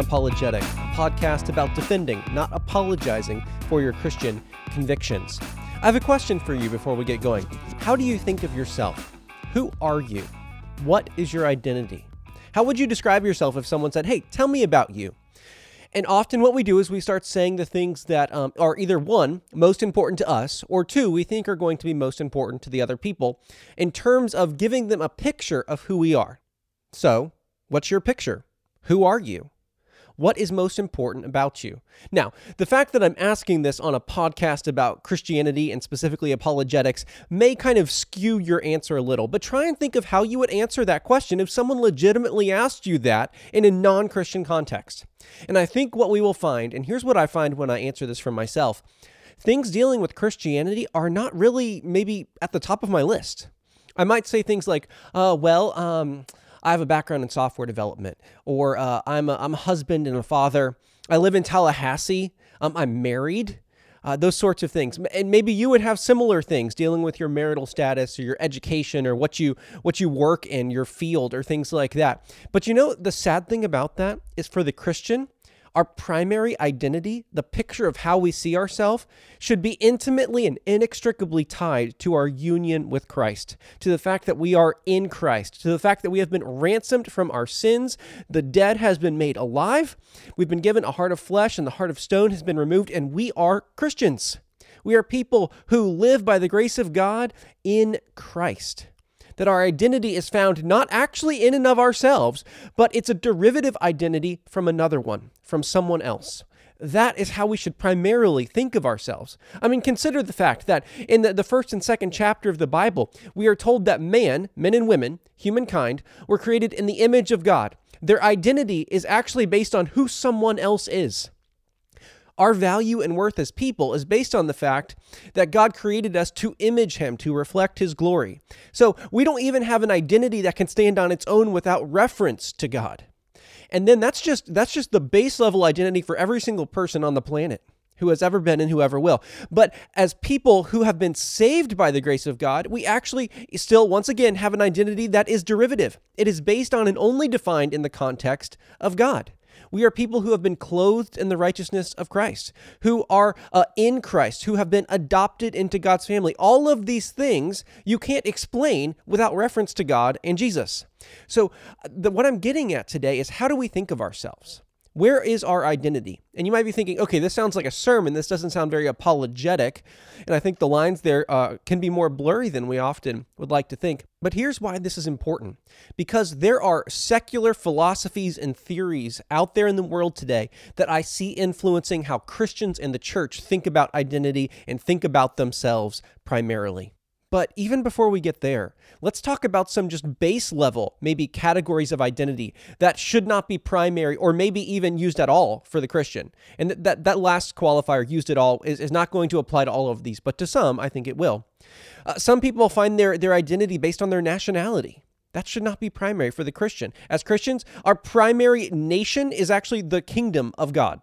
Unapologetic, a podcast about defending, not apologizing for your Christian convictions. I have a question for you before we get going. How do you think of yourself? Who are you? What is your identity? How would you describe yourself if someone said, Hey, tell me about you? And often, what we do is we start saying the things that um, are either one, most important to us, or two, we think are going to be most important to the other people in terms of giving them a picture of who we are. So, what's your picture? Who are you? What is most important about you? Now, the fact that I'm asking this on a podcast about Christianity and specifically apologetics may kind of skew your answer a little, but try and think of how you would answer that question if someone legitimately asked you that in a non Christian context. And I think what we will find, and here's what I find when I answer this for myself things dealing with Christianity are not really maybe at the top of my list. I might say things like, uh, well, um, I have a background in software development, or uh, I'm, a, I'm a husband and a father. I live in Tallahassee. Um, I'm married. Uh, those sorts of things, and maybe you would have similar things dealing with your marital status or your education or what you what you work in, your field, or things like that. But you know, the sad thing about that is for the Christian, our primary identity, the picture of how we see ourselves, should be intimately and inextricably tied to our union with Christ, to the fact that we are in Christ, to the fact that we have been ransomed from our sins, the dead has been made alive, we've been given a heart of flesh, and the heart of stone has been removed, and we are Christians. We are people who live by the grace of God in Christ that our identity is found not actually in and of ourselves, but it's a derivative identity from another one, from someone else. That is how we should primarily think of ourselves. I mean, consider the fact that in the, the first and second chapter of the Bible, we are told that man, men and women, humankind, were created in the image of God. Their identity is actually based on who someone else is. Our value and worth as people is based on the fact that God created us to image Him, to reflect His glory. So we don't even have an identity that can stand on its own without reference to God. And then that's just that's just the base level identity for every single person on the planet who has ever been and whoever will. But as people who have been saved by the grace of God, we actually still, once again, have an identity that is derivative. It is based on and only defined in the context of God. We are people who have been clothed in the righteousness of Christ, who are uh, in Christ, who have been adopted into God's family. All of these things you can't explain without reference to God and Jesus. So, uh, the, what I'm getting at today is how do we think of ourselves? Where is our identity? And you might be thinking, okay, this sounds like a sermon. This doesn't sound very apologetic. And I think the lines there uh, can be more blurry than we often would like to think. But here's why this is important because there are secular philosophies and theories out there in the world today that I see influencing how Christians and the church think about identity and think about themselves primarily. But even before we get there, let's talk about some just base level, maybe categories of identity that should not be primary or maybe even used at all for the Christian. And that, that last qualifier, used at all, is, is not going to apply to all of these, but to some, I think it will. Uh, some people find their, their identity based on their nationality. That should not be primary for the Christian. As Christians, our primary nation is actually the kingdom of God.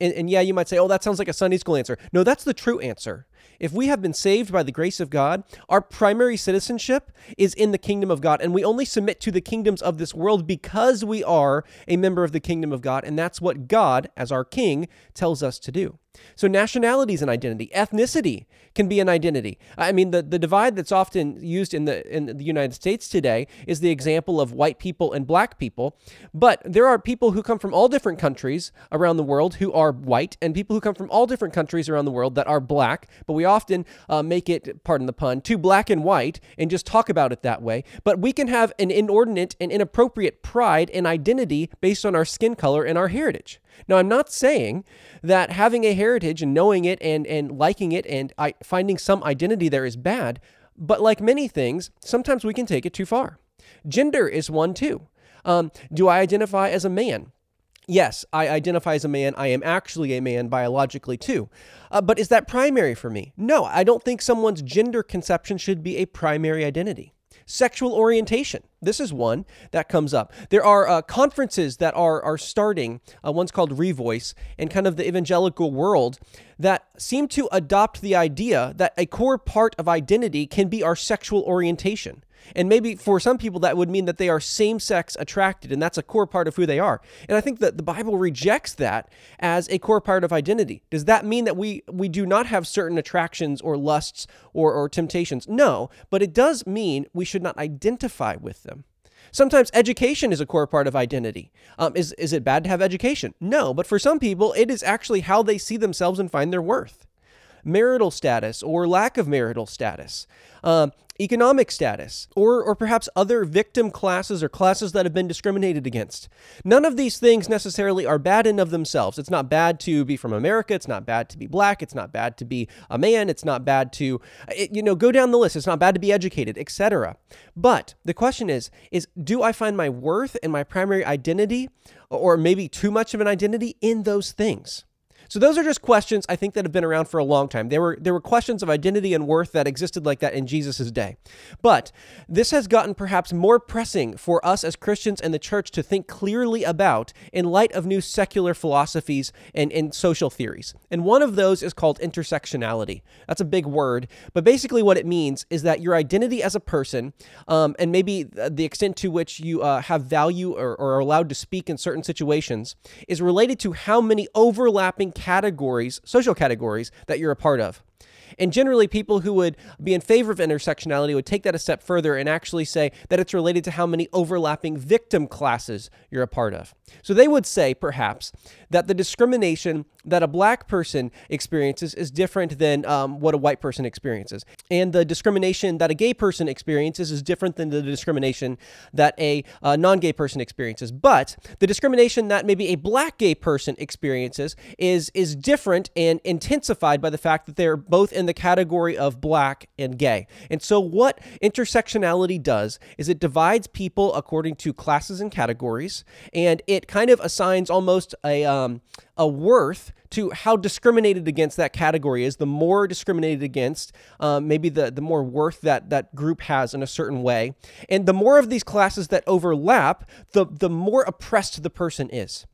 And, and, yeah, you might say, oh, that sounds like a Sunday school answer. No, that's the true answer. If we have been saved by the grace of God, our primary citizenship is in the kingdom of God, and we only submit to the kingdoms of this world because we are a member of the kingdom of God, and that's what God, as our king, tells us to do. So nationality is an identity. Ethnicity can be an identity. I mean, the, the divide that's often used in the in the United States today is the example of white people and black people. But there are people who come from all different countries around the world who are white, and people who come from all different countries around the world that are black. But we often uh, make it, pardon the pun, too black and white and just talk about it that way. But we can have an inordinate and inappropriate pride and identity based on our skin color and our heritage. Now, I'm not saying that having a heritage and knowing it and, and liking it and I, finding some identity there is bad, but like many things, sometimes we can take it too far. Gender is one too. Um, do I identify as a man? Yes, I identify as a man. I am actually a man biologically too. Uh, but is that primary for me? No, I don't think someone's gender conception should be a primary identity. Sexual orientation. This is one that comes up. There are uh, conferences that are are starting. Uh, one's called Revoice, and kind of the evangelical world that seem to adopt the idea that a core part of identity can be our sexual orientation. And maybe for some people, that would mean that they are same sex attracted, and that's a core part of who they are. And I think that the Bible rejects that as a core part of identity. Does that mean that we, we do not have certain attractions or lusts or, or temptations? No, but it does mean we should not identify with them. Sometimes education is a core part of identity. Um, is, is it bad to have education? No, but for some people, it is actually how they see themselves and find their worth marital status or lack of marital status, um, economic status, or, or perhaps other victim classes or classes that have been discriminated against. None of these things necessarily are bad in of themselves. It's not bad to be from America. It's not bad to be black. It's not bad to be a man. It's not bad to, you know, go down the list. It's not bad to be educated, etc. But the question is, is do I find my worth and my primary identity, or maybe too much of an identity in those things? So those are just questions I think that have been around for a long time. There were there were questions of identity and worth that existed like that in Jesus' day. But this has gotten perhaps more pressing for us as Christians and the church to think clearly about in light of new secular philosophies and, and social theories. And one of those is called intersectionality. That's a big word, but basically what it means is that your identity as a person um, and maybe the extent to which you uh, have value or, or are allowed to speak in certain situations is related to how many overlapping categories, social categories that you're a part of. And generally, people who would be in favor of intersectionality would take that a step further and actually say that it's related to how many overlapping victim classes you're a part of. So they would say, perhaps, that the discrimination that a black person experiences is different than um, what a white person experiences. And the discrimination that a gay person experiences is different than the discrimination that a uh, non gay person experiences. But the discrimination that maybe a black gay person experiences is, is different and intensified by the fact that they're both in the category of black and gay. And so, what intersectionality does is it divides people according to classes and categories, and it kind of assigns almost a, um, a worth to how discriminated against that category is. The more discriminated against, um, maybe the, the more worth that that group has in a certain way. And the more of these classes that overlap, the, the more oppressed the person is.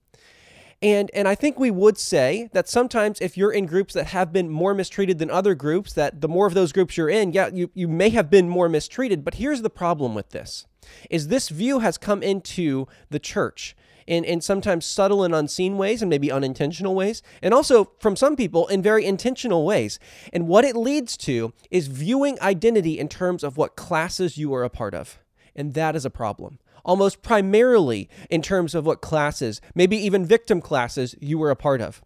And and I think we would say that sometimes if you're in groups that have been more mistreated than other groups, that the more of those groups you're in, yeah, you, you may have been more mistreated. But here's the problem with this is this view has come into the church in, in sometimes subtle and unseen ways and maybe unintentional ways, and also from some people in very intentional ways. And what it leads to is viewing identity in terms of what classes you are a part of. And that is a problem almost primarily in terms of what classes, maybe even victim classes, you were a part of.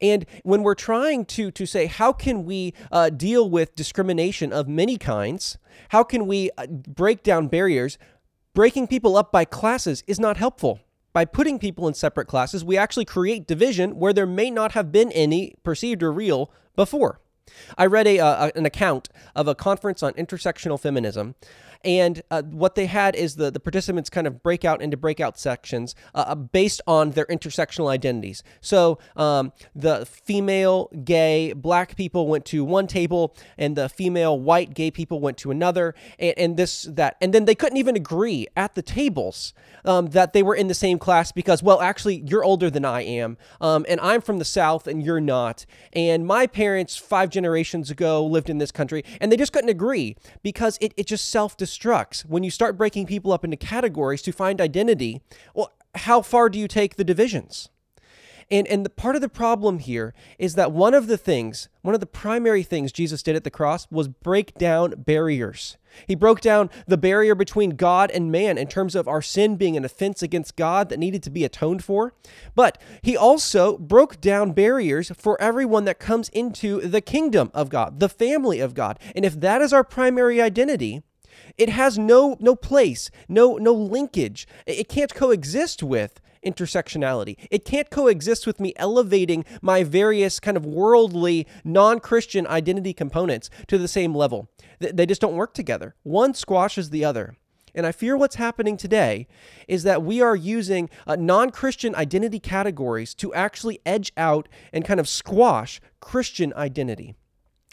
And when we're trying to, to say, how can we uh, deal with discrimination of many kinds? How can we uh, break down barriers? Breaking people up by classes is not helpful. By putting people in separate classes, we actually create division where there may not have been any perceived or real before. I read a, uh, an account of a conference on intersectional feminism and uh, what they had is the, the participants kind of break out into breakout sections uh, uh, based on their intersectional identities. So um, the female, gay, black people went to one table, and the female, white, gay people went to another, and, and this, that. And then they couldn't even agree at the tables um, that they were in the same class because, well, actually, you're older than I am, um, and I'm from the South, and you're not. And my parents, five generations ago, lived in this country, and they just couldn't agree because it, it just self destructs when you start breaking people up into categories to find identity. Well, how far do you take the divisions? And and the part of the problem here is that one of the things, one of the primary things Jesus did at the cross was break down barriers. He broke down the barrier between God and man in terms of our sin being an offense against God that needed to be atoned for. But he also broke down barriers for everyone that comes into the kingdom of God, the family of God. And if that is our primary identity, it has no no place, no no linkage. It can't coexist with intersectionality. It can't coexist with me elevating my various kind of worldly non-Christian identity components to the same level. They just don't work together. One squashes the other. And I fear what's happening today is that we are using uh, non Christian identity categories to actually edge out and kind of squash Christian identity.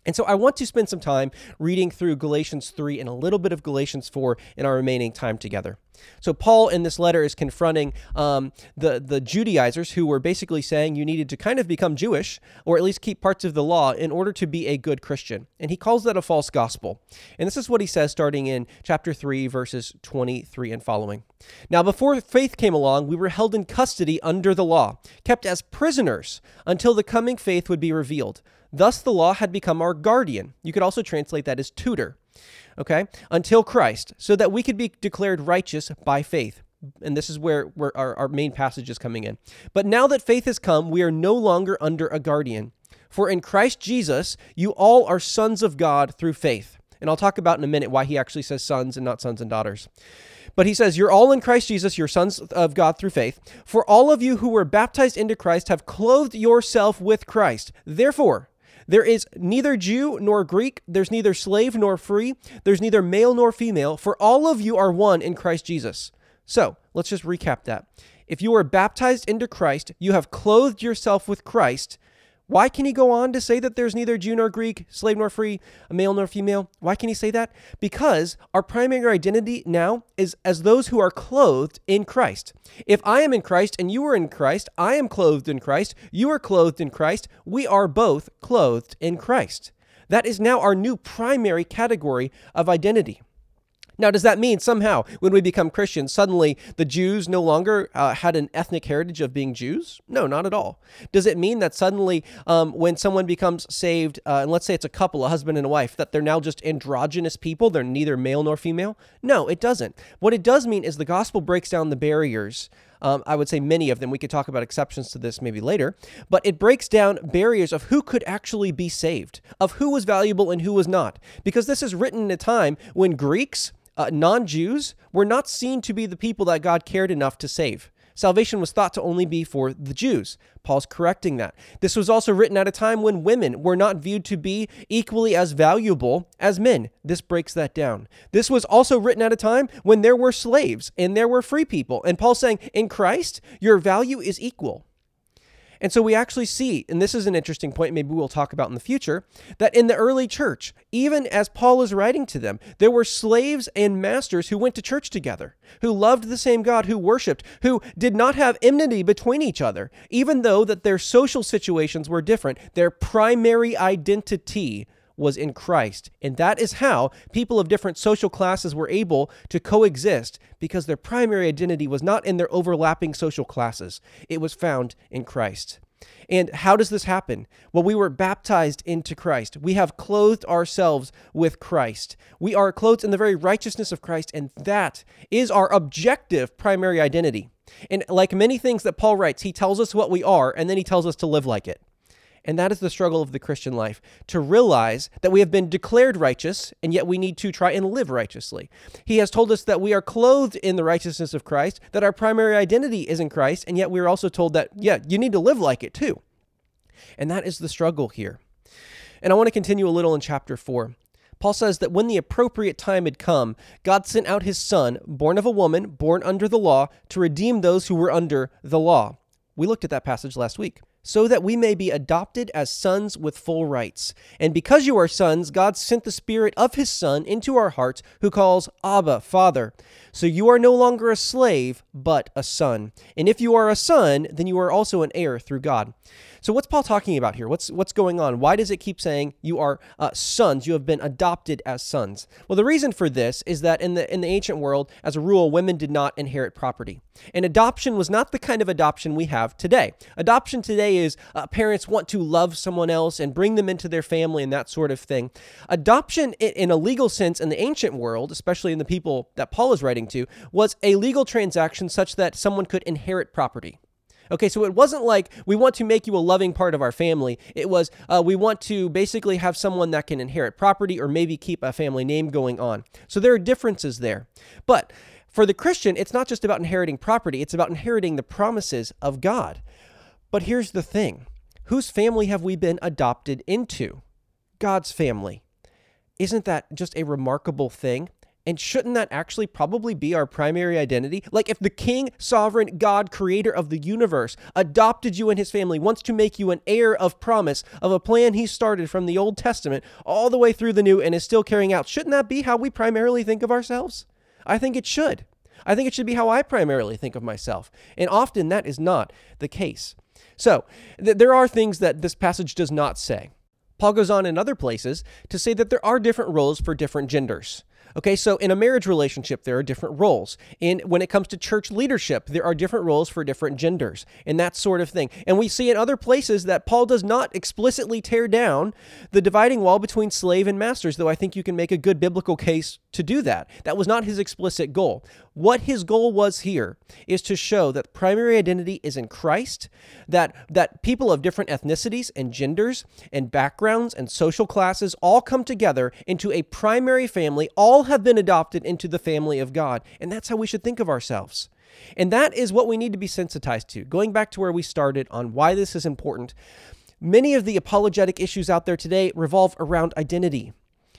And so I want to spend some time reading through Galatians 3 and a little bit of Galatians 4 in our remaining time together. So Paul in this letter is confronting um, the the Judaizers who were basically saying you needed to kind of become Jewish or at least keep parts of the law in order to be a good Christian, and he calls that a false gospel. And this is what he says starting in chapter three, verses twenty three and following. Now, before faith came along, we were held in custody under the law, kept as prisoners until the coming faith would be revealed. Thus, the law had become our guardian. You could also translate that as tutor, okay, until Christ, so that we could be declared righteous by faith. And this is where, where our, our main passage is coming in. But now that faith has come, we are no longer under a guardian. For in Christ Jesus, you all are sons of God through faith. And I'll talk about in a minute why he actually says sons and not sons and daughters. But he says, You're all in Christ Jesus, you're sons of God through faith. For all of you who were baptized into Christ have clothed yourself with Christ. Therefore, there is neither Jew nor Greek, there's neither slave nor free, there's neither male nor female, for all of you are one in Christ Jesus. So let's just recap that. If you are baptized into Christ, you have clothed yourself with Christ. Why can he go on to say that there's neither Jew nor Greek, slave nor free, a male nor female? Why can he say that? Because our primary identity now is as those who are clothed in Christ. If I am in Christ and you are in Christ, I am clothed in Christ, you are clothed in Christ, we are both clothed in Christ. That is now our new primary category of identity. Now, does that mean somehow when we become Christians, suddenly the Jews no longer uh, had an ethnic heritage of being Jews? No, not at all. Does it mean that suddenly um, when someone becomes saved, uh, and let's say it's a couple, a husband and a wife, that they're now just androgynous people? They're neither male nor female? No, it doesn't. What it does mean is the gospel breaks down the barriers. Um, I would say many of them. We could talk about exceptions to this maybe later, but it breaks down barriers of who could actually be saved, of who was valuable and who was not. Because this is written in a time when Greeks, uh, non Jews were not seen to be the people that God cared enough to save. Salvation was thought to only be for the Jews. Paul's correcting that. This was also written at a time when women were not viewed to be equally as valuable as men. This breaks that down. This was also written at a time when there were slaves and there were free people. And Paul's saying, in Christ, your value is equal. And so we actually see, and this is an interesting point, maybe we'll talk about in the future, that in the early church, even as Paul is writing to them, there were slaves and masters who went to church together, who loved the same God, who worshiped, who did not have enmity between each other, even though that their social situations were different. Their primary identity was in Christ. And that is how people of different social classes were able to coexist because their primary identity was not in their overlapping social classes, it was found in Christ. And how does this happen? Well, we were baptized into Christ. We have clothed ourselves with Christ. We are clothed in the very righteousness of Christ, and that is our objective primary identity. And like many things that Paul writes, he tells us what we are, and then he tells us to live like it. And that is the struggle of the Christian life to realize that we have been declared righteous, and yet we need to try and live righteously. He has told us that we are clothed in the righteousness of Christ, that our primary identity is in Christ, and yet we are also told that, yeah, you need to live like it too. And that is the struggle here. And I want to continue a little in chapter 4. Paul says that when the appropriate time had come, God sent out his Son, born of a woman, born under the law, to redeem those who were under the law. We looked at that passage last week so that we may be adopted as sons with full rights. And because you are sons, God sent the Spirit of His Son into our hearts, who calls, Abba, Father. So you are no longer a slave, but a son. And if you are a son, then you are also an heir through God. So what's Paul talking about here? What's what's going on? Why does it keep saying you are uh, sons? You have been adopted as sons. Well, the reason for this is that in the in the ancient world, as a rule, women did not inherit property, and adoption was not the kind of adoption we have today. Adoption today is uh, parents want to love someone else and bring them into their family and that sort of thing. Adoption, in, in a legal sense, in the ancient world, especially in the people that Paul is writing to, was a legal transaction such that someone could inherit property. Okay, so it wasn't like we want to make you a loving part of our family. It was uh, we want to basically have someone that can inherit property or maybe keep a family name going on. So there are differences there. But for the Christian, it's not just about inheriting property, it's about inheriting the promises of God. But here's the thing whose family have we been adopted into? God's family. Isn't that just a remarkable thing? And shouldn't that actually probably be our primary identity? Like, if the king, sovereign, God, creator of the universe, adopted you and his family, wants to make you an heir of promise of a plan he started from the Old Testament all the way through the New and is still carrying out, shouldn't that be how we primarily think of ourselves? I think it should. I think it should be how I primarily think of myself. And often that is not the case. So, th- there are things that this passage does not say. Paul goes on in other places to say that there are different roles for different genders. Okay, so in a marriage relationship, there are different roles. In when it comes to church leadership, there are different roles for different genders and that sort of thing. And we see in other places that Paul does not explicitly tear down the dividing wall between slave and masters, though I think you can make a good biblical case to do that. That was not his explicit goal. What his goal was here is to show that primary identity is in Christ, that that people of different ethnicities and genders and backgrounds and social classes all come together into a primary family, all have been adopted into the family of God. And that's how we should think of ourselves. And that is what we need to be sensitized to. Going back to where we started on why this is important, many of the apologetic issues out there today revolve around identity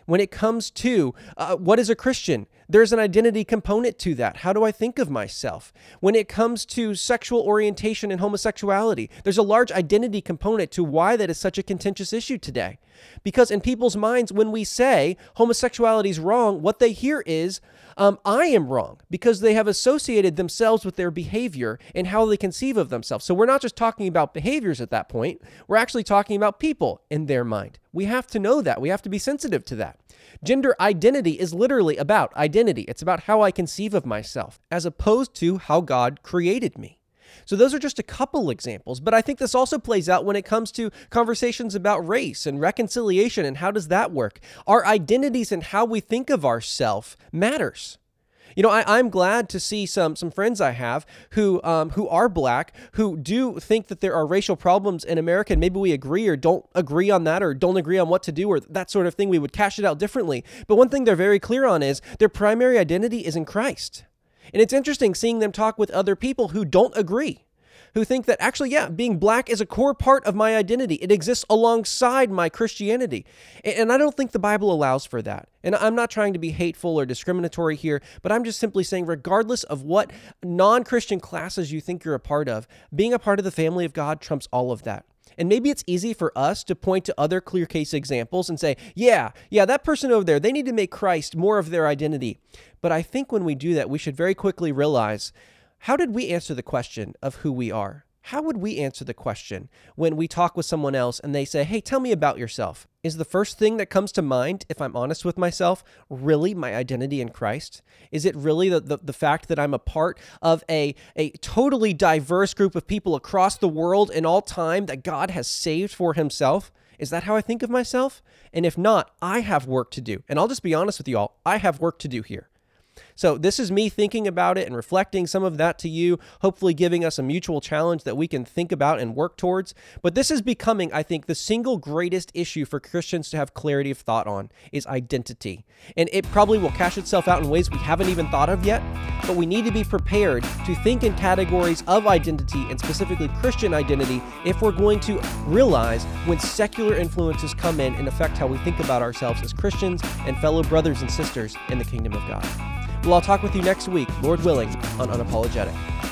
when it comes to uh, what is a Christian, there's an identity component to that. How do I think of myself? When it comes to sexual orientation and homosexuality, there's a large identity component to why that is such a contentious issue today. Because in people's minds, when we say homosexuality is wrong, what they hear is, um, I am wrong because they have associated themselves with their behavior and how they conceive of themselves. So we're not just talking about behaviors at that point, we're actually talking about people in their mind. We have to know that. We have to be sensitive to that. Gender identity is literally about identity, it's about how I conceive of myself, as opposed to how God created me. So, those are just a couple examples, but I think this also plays out when it comes to conversations about race and reconciliation and how does that work. Our identities and how we think of ourselves matters. You know, I, am glad to see some some friends I have who um, who are black who do think that there are racial problems in America, and maybe we agree or don't agree on that, or don't agree on what to do, or that sort of thing. We would cash it out differently. But one thing they're very clear on is their primary identity is in Christ. And it's interesting seeing them talk with other people who don't agree who think that actually, yeah, being black is a core part of my identity. It exists alongside my Christianity. And I don't think the Bible allows for that. And I'm not trying to be hateful or discriminatory here, but I'm just simply saying, regardless of what non Christian classes you think you're a part of, being a part of the family of God trumps all of that. And maybe it's easy for us to point to other clear case examples and say, yeah, yeah, that person over there, they need to make Christ more of their identity. But I think when we do that, we should very quickly realize how did we answer the question of who we are? How would we answer the question when we talk with someone else and they say, Hey, tell me about yourself? Is the first thing that comes to mind, if I'm honest with myself, really my identity in Christ? Is it really the, the, the, fact that I'm a part of a, a totally diverse group of people across the world in all time that God has saved for Himself? Is that how I think of myself? And if not, I have work to do. And I'll just be honest with you all, I have work to do here. So, this is me thinking about it and reflecting some of that to you, hopefully giving us a mutual challenge that we can think about and work towards. But this is becoming, I think, the single greatest issue for Christians to have clarity of thought on is identity. And it probably will cash itself out in ways we haven't even thought of yet, but we need to be prepared to think in categories of identity and specifically Christian identity if we're going to realize when secular influences come in and affect how we think about ourselves as Christians and fellow brothers and sisters in the kingdom of God. Well, I'll talk with you next week, Lord willing, on Unapologetic.